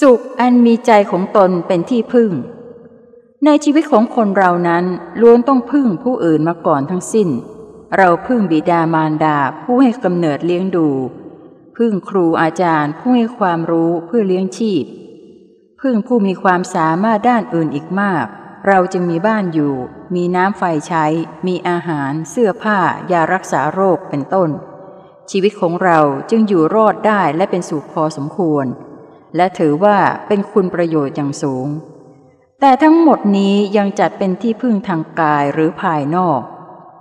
สุขอันมีใจของตนเป็นที่พึ่ง ในชีวิตของคนเรานั้นล้วนต้องพึ่งผู้อื่นมาก่อนทั้งสิ้น เราพึ่งบิดามารดาผู้ให้กำเนิดเลี้ยงดู พึ่งครูอาจารย์ผู้ให้ความรู้เพื่อเลี้ยงชีพ พึ่งผู้มีความสามารถด้านอื่นอีกมาก เราจึงมีบ้านอยู่ มีน้ำไฟใช้ มีอาหาร เสื้อผ้า ยารักษาโรคเป็นต้น ชีวิตของเราจึงอยู่รอดได้และเป็นสุขพอสมควร และถือว่าเป็นคุณประโยชน์อย่างสูง แต่ทั้งหมดนี้ยังจัดเป็นที่พึ่งทางกายหรือภายนอก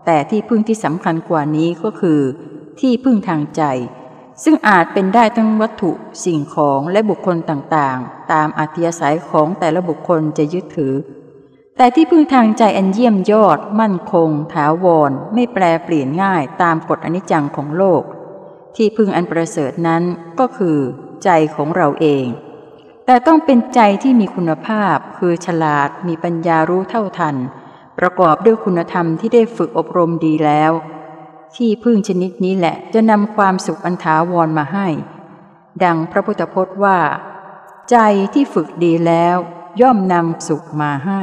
แต่ที่พึ่งที่สำคัญกว่านี้ก็คือ ที่พึ่งทางใจ ซึ่งอาจเป็นได้ทั้งวัตถุสิ่งของและบุคคลต่างๆ ตามอัธยาศัยของแต่ละบุคคลจะยึดถือ แต่ที่พึ่งทางใจอันเยี่ยมยอด มั่นคง ถาวร ไม่แปลเปลี่ยนง่ายตามกฎอนิจจังของโลก ที่พึ่งอันประเสริฐนั้นก็คือ ใจของเราเอง แต่ต้องเป็นใจที่มีคุณภาพ คือฉลาดมีปัญญารู้เท่าทัน ประกอบด้วยคุณธรรมที่ได้ฝึกอบรมดีแล้ว ที่พึ่งชนิดนี้แหละจะนำความสุขอันถาวรมาให้ ดังพระพุทธพจน์ว่า ใจที่ฝึกดีแล้วย่อมนำสุขมาให้